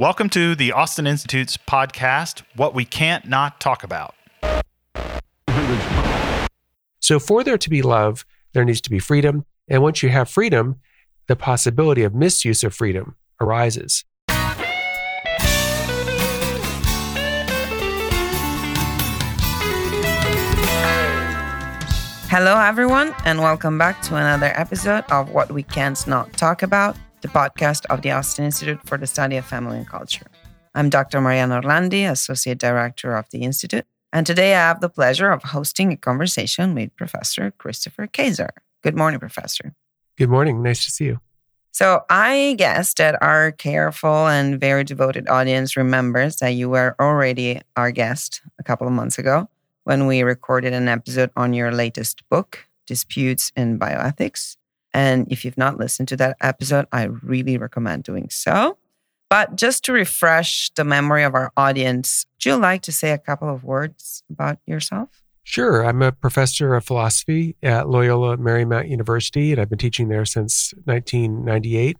Welcome to the Austin Institute's podcast, What We Can't Not Talk About. So, for there to be love, there needs to be freedom. And once you have freedom, the possibility of misuse of freedom arises. Hello, everyone, and welcome back to another episode of What We Can't Not Talk About, the podcast of the Austin Institute for the Study of Family and Culture. I'm Dr. Mariana Orlandi, Associate Director of the Institute, and today I have the pleasure of hosting a conversation with Professor Christopher Kaczor. Good morning, Professor. Good morning. Nice to see you. So, I guess that our careful and very devoted audience remembers that you were already our guest a couple of months ago when we recorded an episode on your latest book, Disputes in Bioethics. And if you've not listened to that episode, I really recommend doing so. But just to refresh the memory of our audience, would you like to say a couple of words about yourself? Sure. I'm a professor of philosophy at Loyola Marymount University, and I've been teaching there since 1998.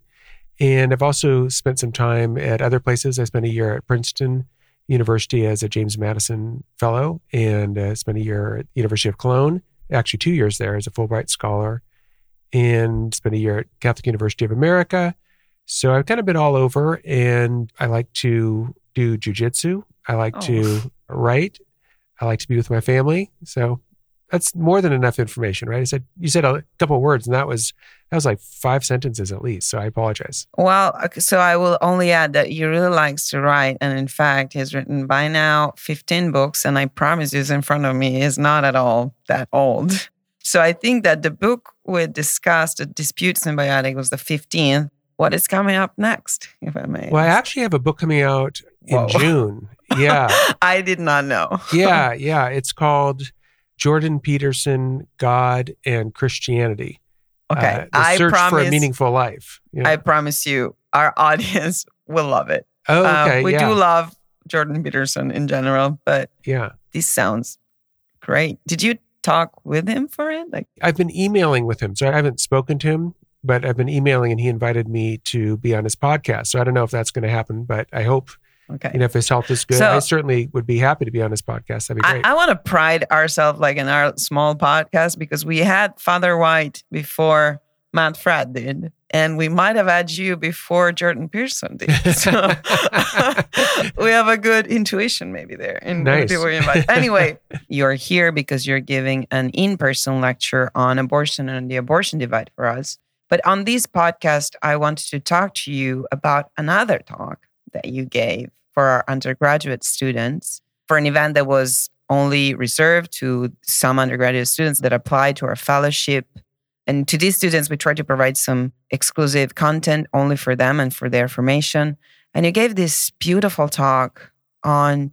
And I've also spent some time at other places. I spent a year at Princeton University as a James Madison Fellow and uh, spent a year at the University of Cologne, actually two years there as a Fulbright Scholar, and spent a year at Catholic University of America. So I've kind of been all over, and I like to do jujitsu. I like Oh. to write. I like to be with my family. So that's more than enough information, right? I said you said a couple of words, and that was that was like five sentences at least. So I apologize. Well, so I will only add that he really likes to write. And in fact, he's written by now 15 books. And I promise you, it's in front of me, is not at all that old. So I think that the book we discussed, the Disputes in Bioethics, was the 15th. What is coming up next, if I may? Well, I actually have a book coming out in Whoa. June. Yeah. I did not know. yeah, yeah. It's called Jordan Peterson, God and Christianity. Okay. Uh, I search promise. for a meaningful life. Yeah. I promise you, our audience will love it. oh, Um, okay. we yeah, do love Jordan Peterson in general, but yeah. this sounds great. Did you talk with him for it? Like, I've been emailing with him, so I haven't spoken to him, but I've been emailing, and he invited me to be on his podcast. So I don't know if that's going to happen, but I hope okay. you know if his health is good. So- I certainly would be happy to be on his podcast. That'd be I, great. I want to pride ourselves like in our small podcast because we had Father White before Matt Fradd did, and we might have had you before Jordan Peterson did. So we have a good intuition maybe there in Nice. people we invite. Anyway, you're here because you're giving an in-person lecture on abortion and the abortion divide for us. But on this podcast, I wanted to talk to you about another talk that you gave for our undergraduate students for an event that was only reserved to some undergraduate students that applied to our fellowship. And to these students, we tried to provide some exclusive content only for them and for their formation. And you gave this beautiful talk on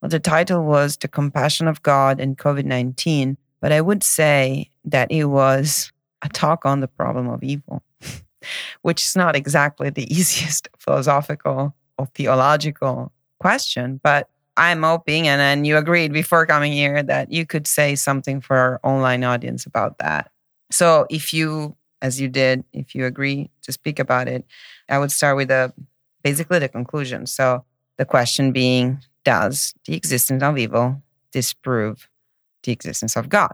well, the title was The Compassion of God in COVID 19. But I would say that it was a talk on the problem of evil, which is not exactly the easiest philosophical or theological question. But I'm hoping, and, and you agreed before coming here, that you could say something for our online audience about that. So if you, as you did, if you agree to speak about it, I would start with the basically the conclusion. So the question being, does the existence of evil disprove the existence of God?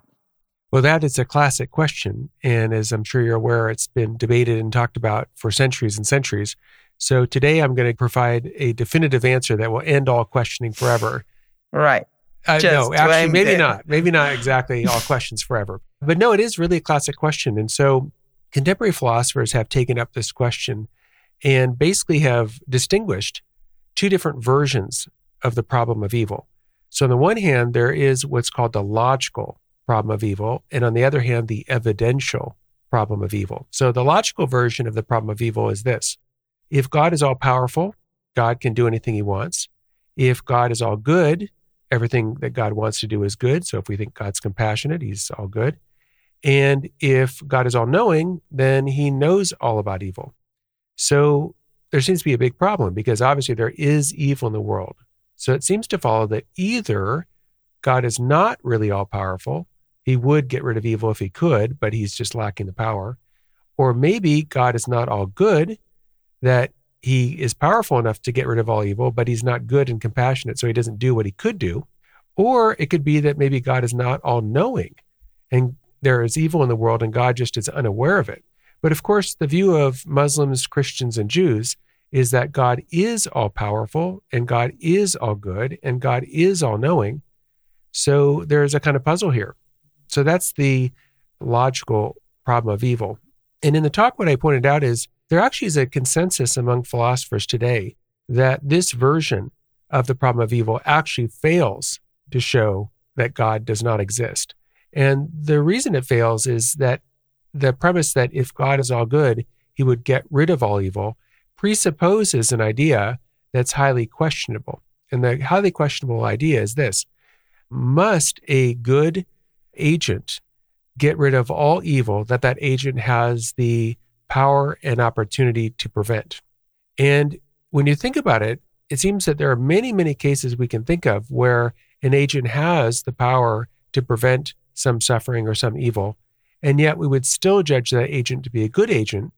Well, that is a classic question. And as I'm sure you're aware, it's been debated and talked about for centuries and centuries. So today I'm going to provide a definitive answer that will end all questioning forever. Right. Uh, no, actually, maybe it. not. Maybe not exactly all questions forever. But no, it is really a classic question. And so contemporary philosophers have taken up this question and basically have distinguished two different versions of the problem of evil. So, on the one hand, there is what's called the logical problem of evil, and on the other hand, the evidential problem of evil. So, the logical version of the problem of evil is this if God is all powerful, God can do anything he wants. If God is all good, everything that God wants to do is good. So, if we think God's compassionate, he's all good. And if God is all knowing, then he knows all about evil. So, there seems to be a big problem because obviously there is evil in the world. So it seems to follow that either God is not really all powerful, he would get rid of evil if he could, but he's just lacking the power, or maybe God is not all good, that he is powerful enough to get rid of all evil, but he's not good and compassionate, so he doesn't do what he could do. Or it could be that maybe God is not all knowing and there is evil in the world and God just is unaware of it. But of course, the view of Muslims, Christians, and Jews is that God is all powerful and God is all good and God is all knowing. So there's a kind of puzzle here. So that's the logical problem of evil. And in the talk, what I pointed out is there actually is a consensus among philosophers today that this version of the problem of evil actually fails to show that God does not exist. And the reason it fails is that the premise that if God is all good, he would get rid of all evil presupposes an idea that's highly questionable. And the highly questionable idea is this Must a good agent get rid of all evil that that agent has the power and opportunity to prevent? And when you think about it, it seems that there are many, many cases we can think of where an agent has the power to prevent some suffering or some evil, and yet we would still judge that agent to be a good agent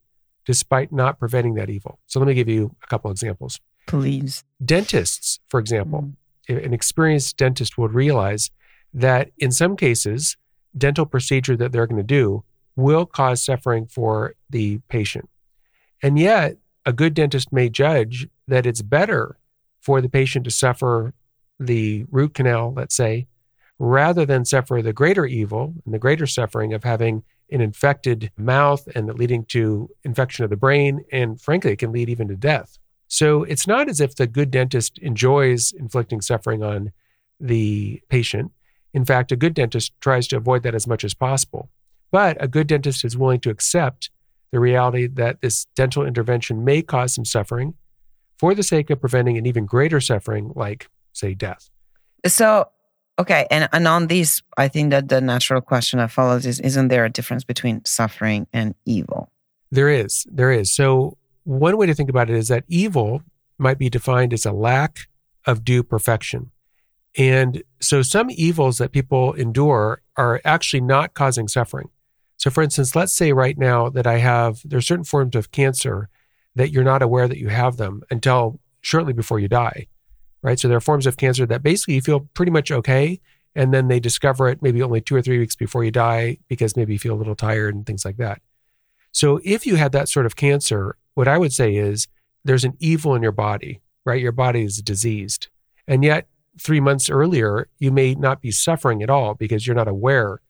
despite not preventing that evil. So let me give you a couple examples. Please. Dentists, for example, mm. an experienced dentist would realize that in some cases, dental procedure that they're going to do will cause suffering for the patient. And yet, a good dentist may judge that it's better for the patient to suffer the root canal, let's say, rather than suffer the greater evil and the greater suffering of having an infected mouth and leading to infection of the brain. And frankly, it can lead even to death. So it's not as if the good dentist enjoys inflicting suffering on the patient. In fact, a good dentist tries to avoid that as much as possible. But a good dentist is willing to accept the reality that this dental intervention may cause some suffering for the sake of preventing an even greater suffering, like, say, death. So Okay, and and on this, I think that the natural question that follows is: Isn't there a difference between suffering and evil? There is. There is. So one way to think about it is that evil might be defined as a lack of due perfection. And so some evils that people endure are actually not causing suffering. So for instance, let's say right now that I have there are certain forms of cancer that you're not aware that you have them until shortly before you die right? So there are forms of cancer that basically you feel pretty much okay. And then they discover it maybe only two or three weeks before you die because maybe you feel a little tired and things like that. So if you had that sort of cancer, what I would say is there's an evil in your body, right? Your body is diseased. And yet, three months earlier, you may not be suffering at all because you're not aware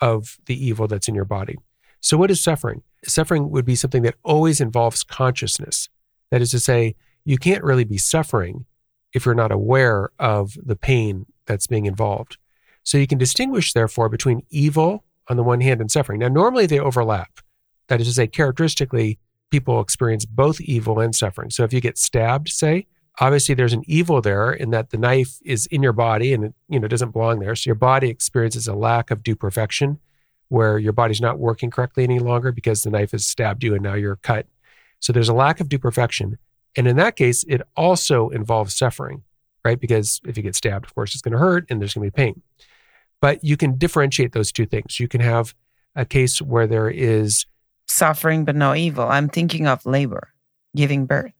of the evil that's in your body. So, what is suffering? Suffering would be something that always involves consciousness. That is to say, you can't really be suffering if you're not aware of the pain that's being involved. So you can distinguish, therefore, between evil on the one hand and suffering. Now, normally they overlap. That is to say, characteristically, people experience both evil and suffering. So if you get stabbed, say, obviously there's an evil there in that the knife is in your body and it you know doesn't belong there. So your body experiences a lack of due perfection where your body's not working correctly any longer because the knife has stabbed you and now you're cut. So there's a lack of due perfection. And in that case, it also involves suffering, right? Because if you get stabbed, of course, it's going to hurt and there's going to be pain. But you can differentiate those two things. You can have a case where there is suffering, but no evil. I'm thinking of labor, giving birth.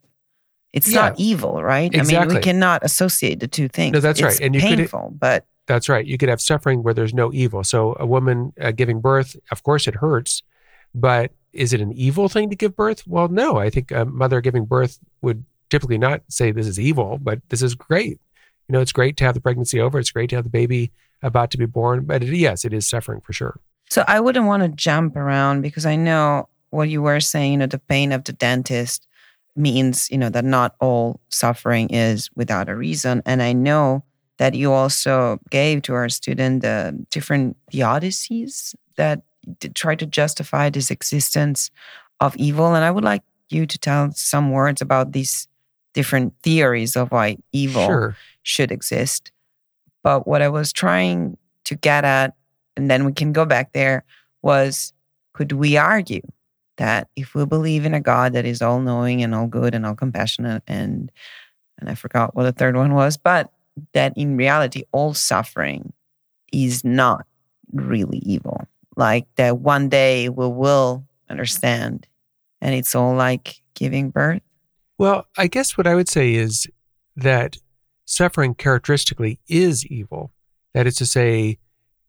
It's yeah, not evil, right? Exactly. I mean, we cannot associate the two things. No, that's it's right. And you painful, could, but that's right. You could have suffering where there's no evil. So a woman uh, giving birth, of course, it hurts, but is it an evil thing to give birth? Well, no. I think a mother giving birth would typically not say this is evil, but this is great. You know, it's great to have the pregnancy over. It's great to have the baby about to be born. But it, yes, it is suffering for sure. So I wouldn't want to jump around because I know what you were saying, you know, the pain of the dentist means, you know, that not all suffering is without a reason. And I know that you also gave to our student the different theodicies that try to justify this existence of evil. And I would like you to tell some words about these different theories of why evil sure. should exist. But what I was trying to get at, and then we can go back there, was could we argue that if we believe in a God that is all knowing and all good and all compassionate and and I forgot what the third one was, but that in reality all suffering is not really evil like that one day we will understand and it's all like giving birth Well, I guess what I would say is that suffering characteristically is evil. That is to say,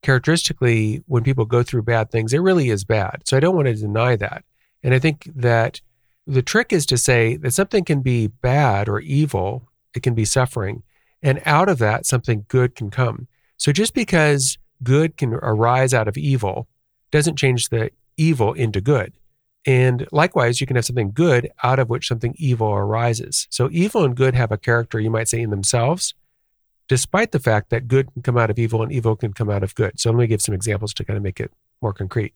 characteristically, when people go through bad things, it really is bad. So I don't want to deny that. And I think that the trick is to say that something can be bad or evil, it can be suffering, and out of that, something good can come. So just because good can arise out of evil doesn't change the evil into good. And likewise, you can have something good out of which something evil arises. So evil and good have a character, you might say, in themselves, despite the fact that good can come out of evil and evil can come out of good. So let me give some examples to kind of make it more concrete.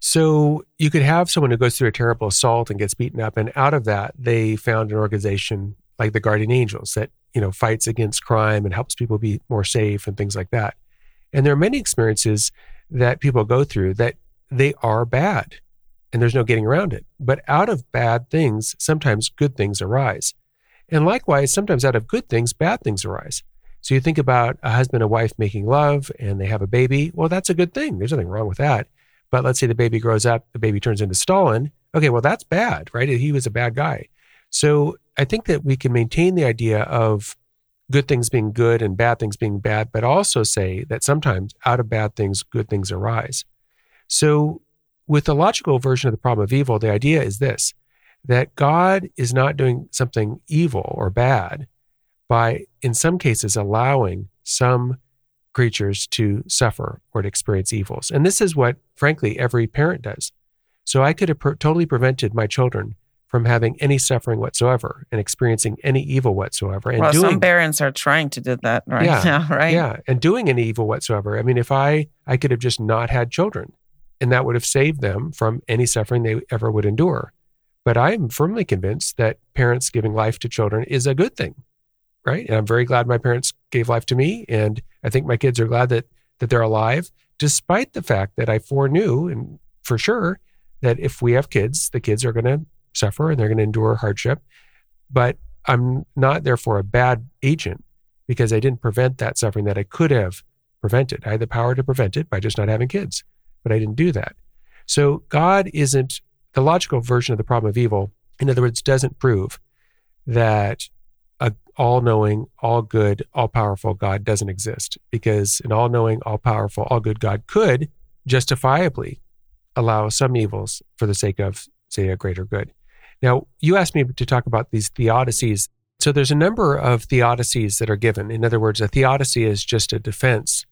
So you could have someone who goes through a terrible assault and gets beaten up, and out of that, they found an organization like the Guardian Angels that you know fights against crime and helps people be more safe and things like that. And there are many experiences that people go through that they are bad and there's no getting around it. But out of bad things, sometimes good things arise. And likewise, sometimes out of good things, bad things arise. So you think about a husband and wife making love and they have a baby. Well, that's a good thing. There's nothing wrong with that. But let's say the baby grows up, the baby turns into Stalin. Okay, well, that's bad, right? He was a bad guy. So I think that we can maintain the idea of good things being good and bad things being bad, but also say that sometimes out of bad things, good things arise. So with the logical version of the problem of evil, the idea is this that God is not doing something evil or bad by, in some cases, allowing some creatures to suffer or to experience evils. And this is what, frankly, every parent does. So I could have per- totally prevented my children from having any suffering whatsoever and experiencing any evil whatsoever. And well, doing, some parents are trying to do that right yeah, now, right? Yeah, and doing any evil whatsoever. I mean, if I I could have just not had children, and that would have saved them from any suffering they ever would endure. But I am firmly convinced that parents giving life to children is a good thing, right? And I'm very glad my parents gave life to me, and I think my kids are glad that that they're alive, despite the fact that I foreknew and for sure that if we have kids, the kids are going to suffer and they're going to endure hardship. But I'm not therefore a bad agent because I didn't prevent that suffering that I could have prevented. I had the power to prevent it by just not having kids but I didn't do that. So God isn't the logical version of the problem of evil. In other words, doesn't prove that a all knowing, all good, all powerful God doesn't exist because an all knowing, all powerful, all good God could justifiably allow some evils for the sake of, say, a greater good. Now, you asked me to talk about these theodicies. So there's a number of theodicies that are given. In other words, a theodicy is just a defense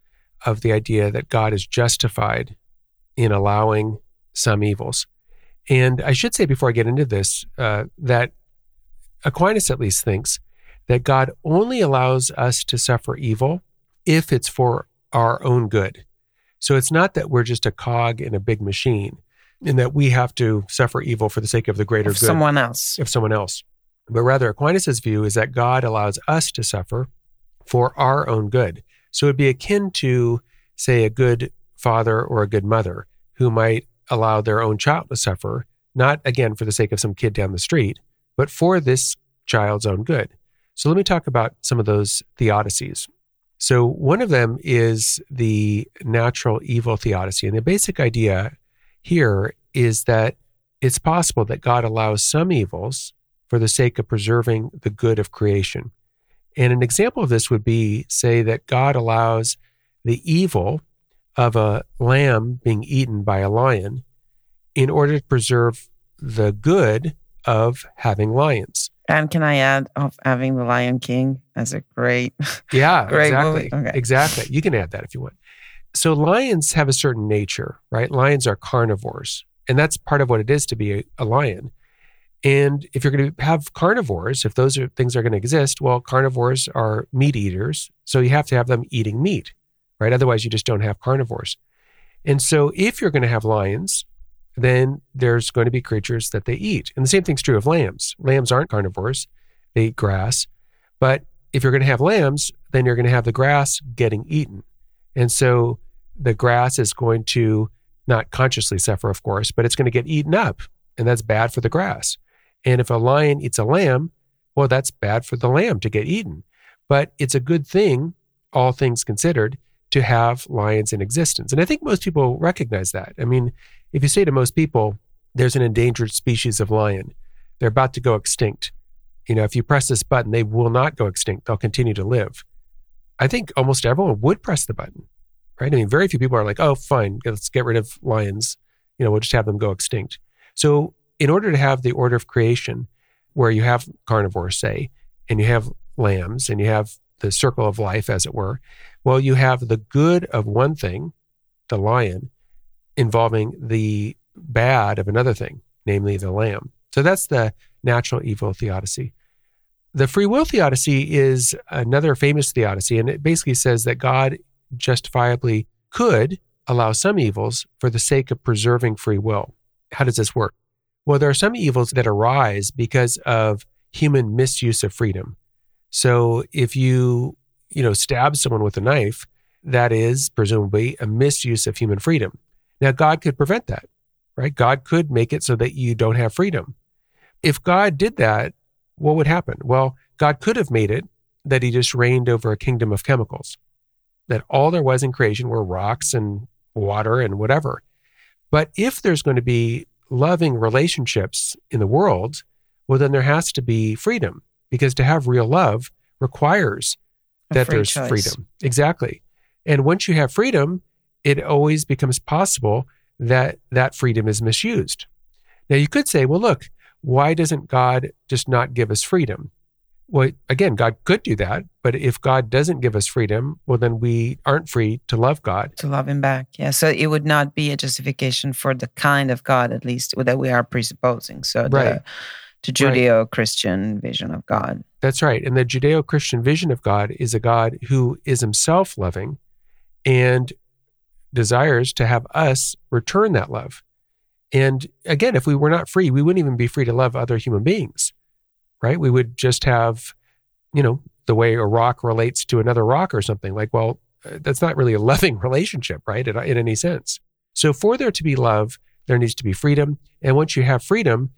of the idea that God is justified in allowing some evils. And I should say before I get into this uh, that Aquinas at least thinks that God only allows us to suffer evil if it's for our own good. So it's not that we're just a cog in a big machine and that we have to suffer evil for the sake of the greater of good someone else. If someone else. But rather, Aquinas' view is that God allows us to suffer for our own good. So it'd be akin to, say, a good father or a good mother who might allow their own child to suffer, not again for the sake of some kid down the street, but for this child's own good. So let me talk about some of those theodicies. So one of them is the natural evil theodicy. And the basic idea here is that it's possible that God allows some evils for the sake of preserving the good of creation. And an example of this would be, say, that God allows the evil of a lamb being eaten by a lion in order to preserve the good of having lions. And can I add of having the Lion King as a great Yeah, Great exactly. Okay. Exactly. You can add that if you want. So lions have a certain nature, right? Lions are carnivores, and that's part of what it is to be a, a lion. And if you're going to have carnivores, if those are things are going to exist, well, carnivores are meat eaters, so you have to have them eating meat, right? Otherwise, you just don't have carnivores. And so, if you're going to have lions, then there's going to be creatures that they eat. And the same thing's true of lambs. Lambs aren't carnivores, they eat grass. But if you're going to have lambs, then you're going to have the grass getting eaten. And so the grass is going to not consciously suffer, of course, but it's going to get eaten up. And that's bad for the grass. And if a lion eats a lamb, well, that's bad for the lamb to get eaten. But it's a good thing, all things considered, to have lions in existence. And I think most people recognize that. I mean, if you say to most people, there's an endangered species of lion, they're about to go extinct. You know, if you press this button, they will not go extinct. They'll continue to live. I think almost everyone would press the button, right? I mean, very few people are like, oh, fine, let's get rid of lions. You know, we'll just have them go extinct. So, in order to have the order of creation, where you have carnivores, say, and you have lambs, and you have the circle of life, as it were, well, you have the good of one thing, the lion, involving the bad of another thing, namely the lamb. So that's the natural evil theodicy. The free will theodicy is another famous theodicy, and it basically says that God justifiably could allow some evils for the sake of preserving free will. How does this work? Well, there are some evils that arise because of human misuse of freedom. So if you, you know, stab someone with a knife, that is presumably a misuse of human freedom. Now, God could prevent that, right? God could make it so that you don't have freedom. If God did that, what would happen? Well, God could have made it that he just reigned over a kingdom of chemicals, that all there was in creation were rocks and water and whatever. But if there's going to be loving relationships in the world, well, then there has to be freedom because to have real love requires A that there's choice. freedom. Exactly. And once you have freedom, it always becomes possible that that freedom is misused. Now, you could say, well, look, why doesn't God just not give us freedom? Well, again, God could do that. But if God doesn't give us freedom, well, then we aren't free to love God. To love him back. Yeah. So it would not be a justification for the kind of God, at least, that we are presupposing. So Right. the, the Judeo Christian vision of God. That's right. And the Judeo Christian vision of God is a God who is himself loving and desires to have us return that love. And again, if we were not free, we wouldn't even be free to love other human beings, right? We would just have, you know, the way a rock relates to another rock or something like, well, uh, that's not really a loving relationship, right? In, in any sense. So for there to be love, there needs to be freedom. And once you have freedom,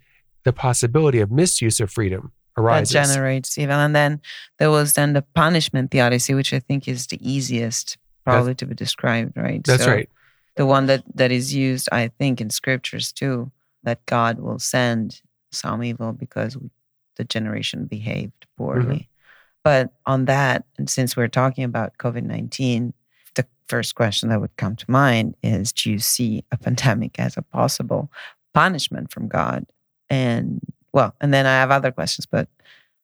the possibility of misuse of freedom arises. That generates evil. And then there was then the punishment theodicy, which I think is the easiest probably to be described, right? That's So right. The one that, that is used, I think, in scriptures too, that God will send some evil because we, the generation behaved poorly. Mm-hmm. But on that, and since we're talking about COVID 19, the first question that would come to mind is Do you see a pandemic as a possible punishment from God? And well, and then I have other questions, but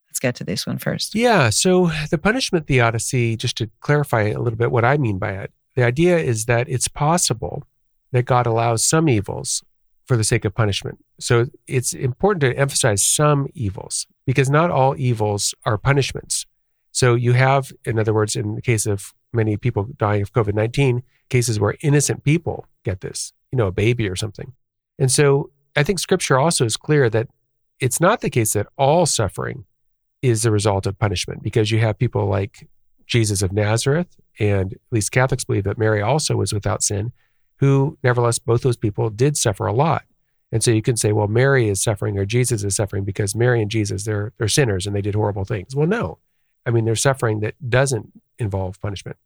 let's get to this one first. Yeah. So the punishment theodicy, just to clarify a little bit what I mean by it, the idea is that it's possible that God allows some evils for the sake of punishment. So it's important to emphasize some evils because not all evils are punishments. So you have, in other words, in the case of many people dying of COVID 19, cases where innocent people get this, you know, a baby or something. And so I think scripture also is clear that it's not the case that all suffering is the result of punishment because you have people like Jesus of Nazareth, and at least Catholics believe that Mary also was without sin, who nevertheless, both those people did suffer a lot. And so you can say, well, Mary is suffering or Jesus is suffering because Mary and Jesus, they're, they're sinners and they did horrible things. Well, no. I mean, there's suffering that doesn't involve punishment.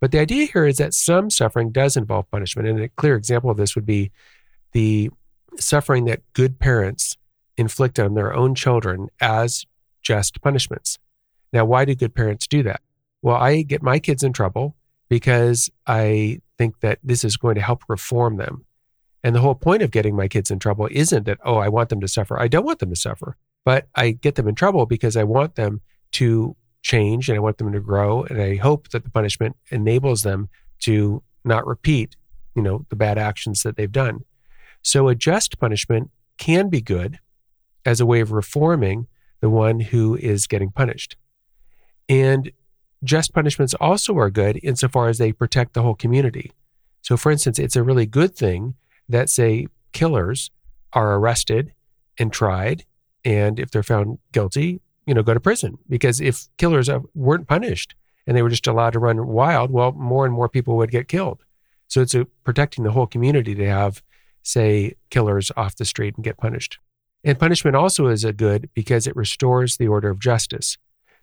But the idea here is that some suffering does involve punishment. And a clear example of this would be the suffering that good parents inflict on their own children as just punishments. Now, why do good parents do that? Well, I get my kids in trouble because I think that this is going to help reform them. And the whole point of getting my kids in trouble isn't that, oh, I want them to suffer. I don't want them to suffer, but I get them in trouble because I want them to change and I want them to grow. And I hope that the punishment enables them to not repeat, you know, the bad actions that they've done. So a just punishment can be good as a way of reforming the one who is getting punished. And just punishments also are good insofar as they protect the whole community. So, for instance, it's a really good thing that, say, killers are arrested and tried, and if they're found guilty, you know, go to prison. Because if killers weren't punished and they were just allowed to run wild, well, more and more people would get killed. So it's a, protecting the whole community to have, say, killers off the street and get punished. And punishment also is a good because it restores the order of justice.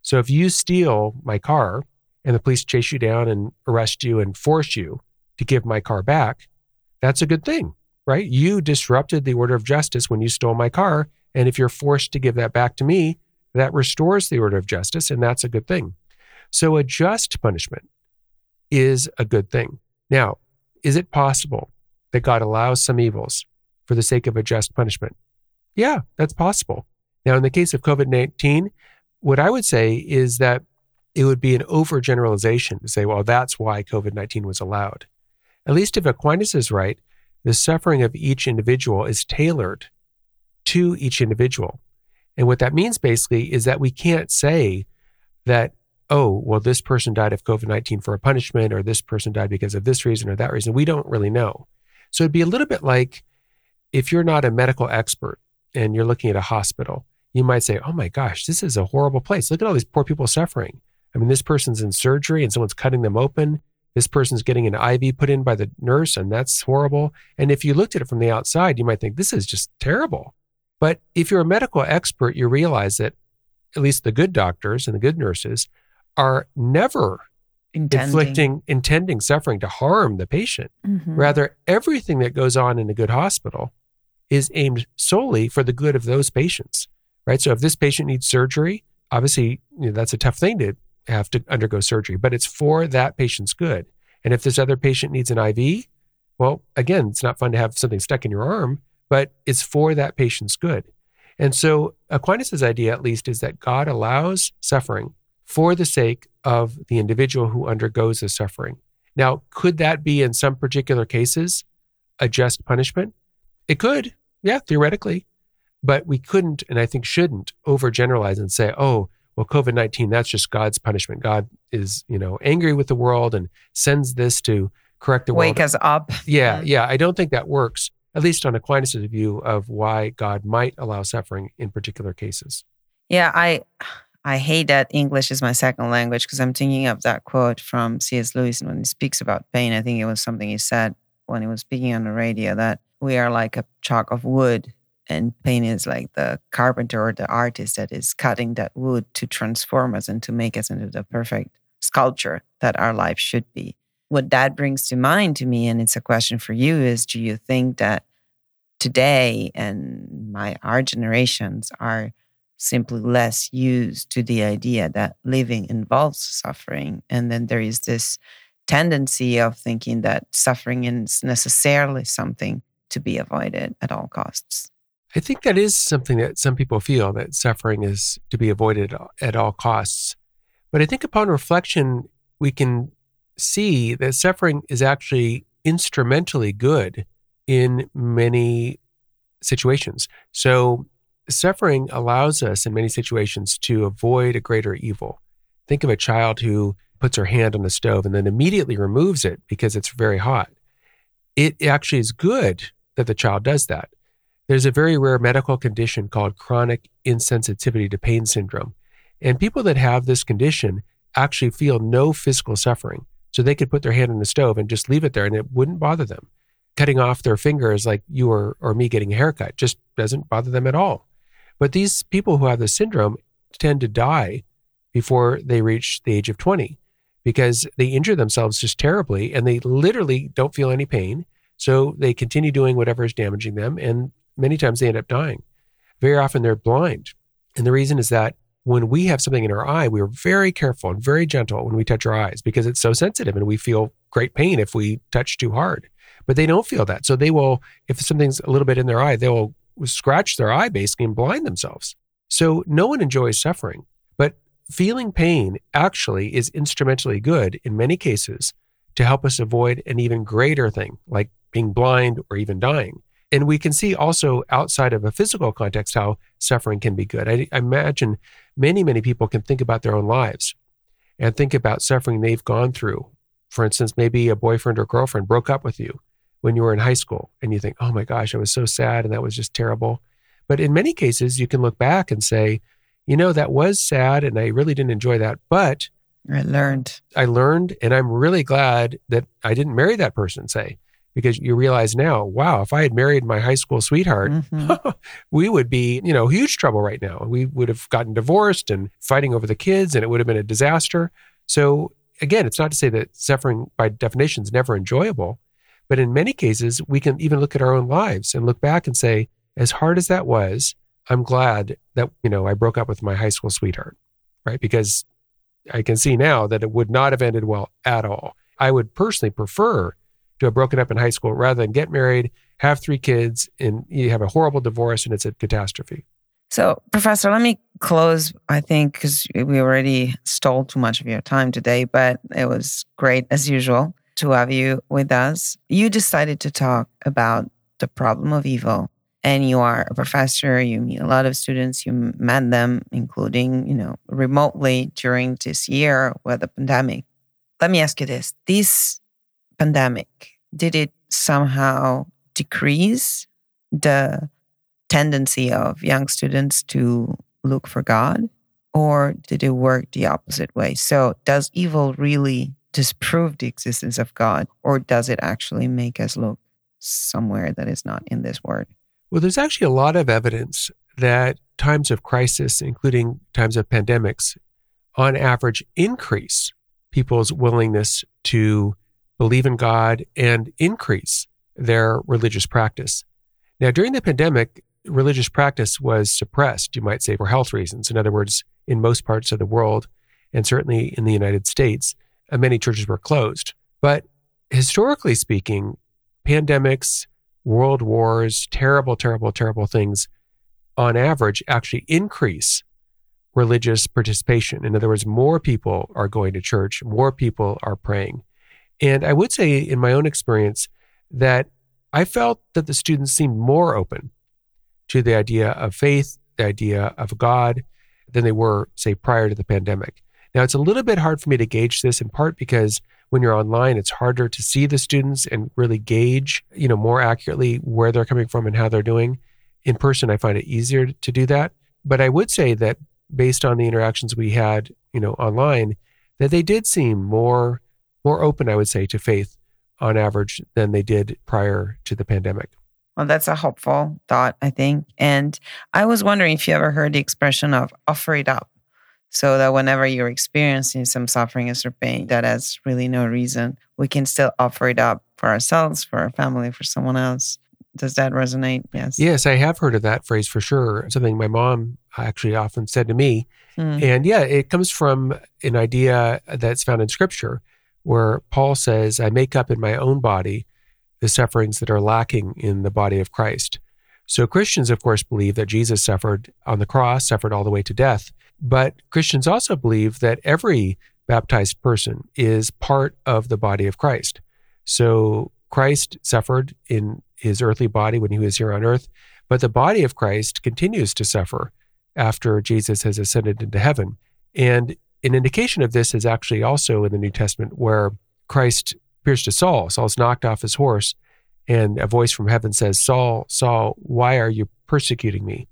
So if you steal my car and the police chase you down and arrest you and force you to give my car back, that's a good thing, right? You disrupted the order of justice when you stole my car. And if you're forced to give that back to me, that restores the order of justice, and that's a good thing. So a just punishment is a good thing. Now, is it possible that God allows some evils for the sake of a just punishment? Yeah, that's possible. Now, in the case of COVID 19, what I would say is that it would be an overgeneralization to say, well, that's why COVID 19 was allowed. At least if Aquinas is right, the suffering of each individual is tailored to each individual. And what that means basically is that we can't say that, oh, well, this person died of COVID 19 for a punishment, or this person died because of this reason or that reason. We don't really know. So it'd be a little bit like if you're not a medical expert and you're looking at a hospital, you might say, oh my gosh, this is a horrible place. Look at all these poor people suffering. I mean, this person's in surgery and someone's cutting them open. This person's getting an IV put in by the nurse, and that's horrible. And if you looked at it from the outside, you might think this is just terrible. But if you're a medical expert, you realize that at least the good doctors and the good nurses are never Intending. inflicting, intending suffering to harm the patient. Mhm. Rather, everything that goes on in a good hospital is aimed solely for the good of those patients, right? So if this patient needs surgery, obviously you know, that's a tough thing to have to undergo surgery, but it's for that patient's good. And if this other patient needs an IV, well, again, it's not fun to have something stuck in your arm, but it's for that patient's good. And so Aquinas' idea, at least, is that God allows suffering for the sake of the individual who undergoes the suffering. Now, could that be in some particular cases a just punishment? It could, yeah, theoretically. But we couldn't, and I think shouldn't, overgeneralize and say, oh, well, COVID 19, that's just God's punishment. God is, you know, angry with the world and sends this to correct the world. Wake us up. Yeah, yeah. I don't think that works, at least on Aquinas' view of why God might allow suffering in particular cases. Yeah, I I hate that English is my second language because I'm thinking of that quote from C.S. Lewis when he speaks about pain. I think it was something he said when he was speaking on the radio that we are like a chalk of wood and pain is like the carpenter or the artist that is cutting that wood to transform us and to make us into the perfect sculpture that our life should be. What that brings to mind to me, and it's a question for you, is do you think that today and my our generations are simply less used to the idea that living involves suffering and then there is this tendency of thinking that suffering is necessarily something to be avoided at all costs I think that is something that some people feel that suffering is to be avoided at all costs. But I think upon reflection, we can see that suffering is actually instrumentally good in many situations. So, suffering allows us in many situations to avoid a greater evil. Think of a child who puts her hand on the stove and then immediately removes it because it's very hot. It actually is good that the child does that. There's a very rare medical condition called chronic insensitivity to pain syndrome. And people that have this condition actually feel no physical suffering. So they could put their hand in the stove and just leave it there and it wouldn't bother them. Cutting off their fingers like you or, or me getting a haircut just doesn't bother them at all. But these people who have this syndrome tend to die before they reach the age of 20 because they injure themselves just terribly and they literally don't feel any pain. So they continue doing whatever is damaging them and many times they end up dying. Very often they're blind. And the reason is that when we have something in our eye, we're very careful and very gentle when we touch our eyes because it's so sensitive and we feel great pain if we touch too hard. But they don't feel that. So they will, if something's a little bit in their eye, they will scratch their eye basically and blind themselves. So no one enjoys suffering. But feeling pain actually is instrumentally good in many cases to help us avoid an even greater thing like being blind or even dying. And we can see also outside of a physical context how suffering can be good. I, I, imagine many, many people can think about their own lives and think about suffering they've gone through. For instance, maybe a boyfriend or girlfriend broke up with you when you were in high school and you think, oh my gosh, I was so sad and that was just terrible. But in many cases, you can look back and say, you know, that was sad and I really didn't enjoy that. But I learned. I learned, and I'm really glad that I didn't marry that person, say because you realize now, wow, if I had married my high school sweetheart, Mhm. we would be, you know, huge trouble right now. We would have gotten divorced and fighting over the kids, and it would have been a disaster. So, again, it's not to say that suffering by definition is never enjoyable, but in many cases, we can even look at our own lives and look back and say, as hard as that was, I'm glad that, you know, I broke up with my high school sweetheart, right? Because I can see now that it would not have ended well at all. I would personally prefer to have broken up in high school rather than get married, have three kids, and you have a horrible divorce and it's a catastrophe. So, Professor, let me close, I think, because we already stole too much of your time today, but it was great as usual to have you with us. You decided to talk about the problem of evil. And you are a professor, you meet a lot of students, you met them, including, you know, remotely during this year with the pandemic. Let me ask you this this pandemic, did it somehow decrease the tendency of young students to look for God? Or did it work the opposite way? So, does evil really disprove the existence of God, or does it actually make us look somewhere that is not in this word? Well, there's actually a lot of evidence that times of crisis, including times of pandemics, on average increase people's willingness to believe in God and increase their religious practice. Now, during the pandemic, religious practice was suppressed, you might say, for health reasons. In other words, in most parts of the world, and certainly in the United States, uh, many churches were closed. But historically speaking, pandemics, world wars, terrible, terrible, terrible things, on average, actually increase religious participation. In other words, more people are going to church, more people are praying. And I would say, in my own experience, that I felt that the students seemed more open to the idea of faith, the idea of God, than they were, say, prior to the pandemic. Now, it's a little bit hard for me to gauge this in part because when you're online, it's harder to see the students and really gauge, you know, more accurately where they're coming from and how they're doing. In person, I find it easier to do that. But I would say that based on the interactions we had, you know, online, that they did seem more more open, I would say, to faith on average than they did prior to the pandemic. Well, that's a hopeful thought, I think. And I was wondering if you ever heard the expression of offer it up. So that whenever you're experiencing some suffering or pain that has really no reason, we can still offer it up for ourselves, for our family, for someone else. Does that resonate? Yes. Yes, I have heard of that phrase for sure. Something my mom actually often said to me. Mm. And yeah, it comes from an idea that's found in scripture where Paul says, I make up in my own body the sufferings that are lacking in the body of Christ. So Christians, of course, believe that Jesus suffered on the cross, suffered all the way to death. But Christians also believe that every baptized person is part of the body of Christ. So Christ suffered in his earthly body when he was here on earth, but the body of Christ continues to suffer after Jesus has ascended into heaven. And an indication of this is actually also in the New Testament where Christ appears to Saul. Saul's knocked off his horse, and a voice from heaven says, Saul, Saul, why are you persecuting me?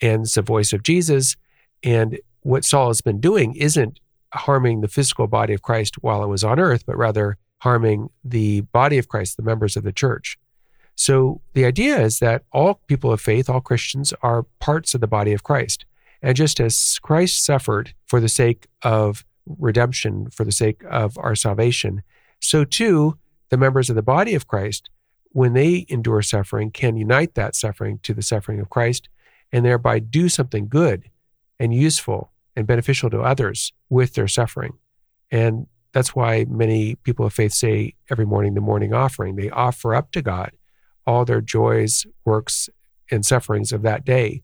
And it's a voice of Jesus. And what Saul has been doing isn't harming the physical body of Christ while it was on earth, but rather harming the body of Christ, the members of the church. So the idea is that all people of faith, all Christians, are parts of the body of Christ. And just as Christ suffered for the sake of redemption, for the sake of our salvation, so too the members of the body of Christ, when they endure suffering, can unite that suffering to the suffering of Christ and thereby do something good and useful and beneficial to others with their suffering. And that's why many people of faith say every morning the morning offering. They offer up to God all their joys, works, and sufferings of that day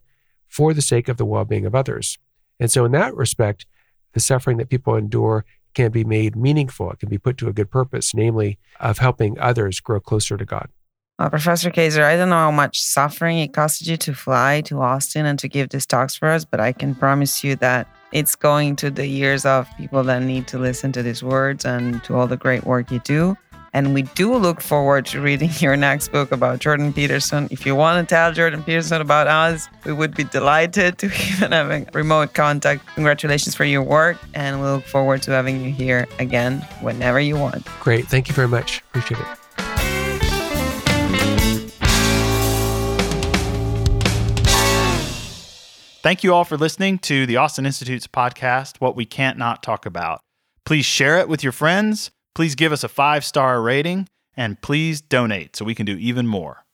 for the sake of the well being of others. And so, in that respect, the suffering that people endure can be made meaningful. It can be put to a good purpose, namely of helping others grow closer to God. Uh, Professor Kaczor, I don't know how much suffering it costed you to fly to Austin and to give these talks for us, but I can promise you that it's going to the ears of people that need to listen to these words and to all the great work you do. And we do look forward to reading your next book about Jordan Peterson. If you want to tell Jordan Peterson about us, we would be delighted to even having remote contact. Congratulations for your work, and we look forward to having you here again whenever you want. Great. Thank you very much. Appreciate it. Thank you all for listening to the Austin Institute's podcast, What We Can't Not Talk About. Please share it with your friends. Please give us a five star rating and please donate so we can do even more.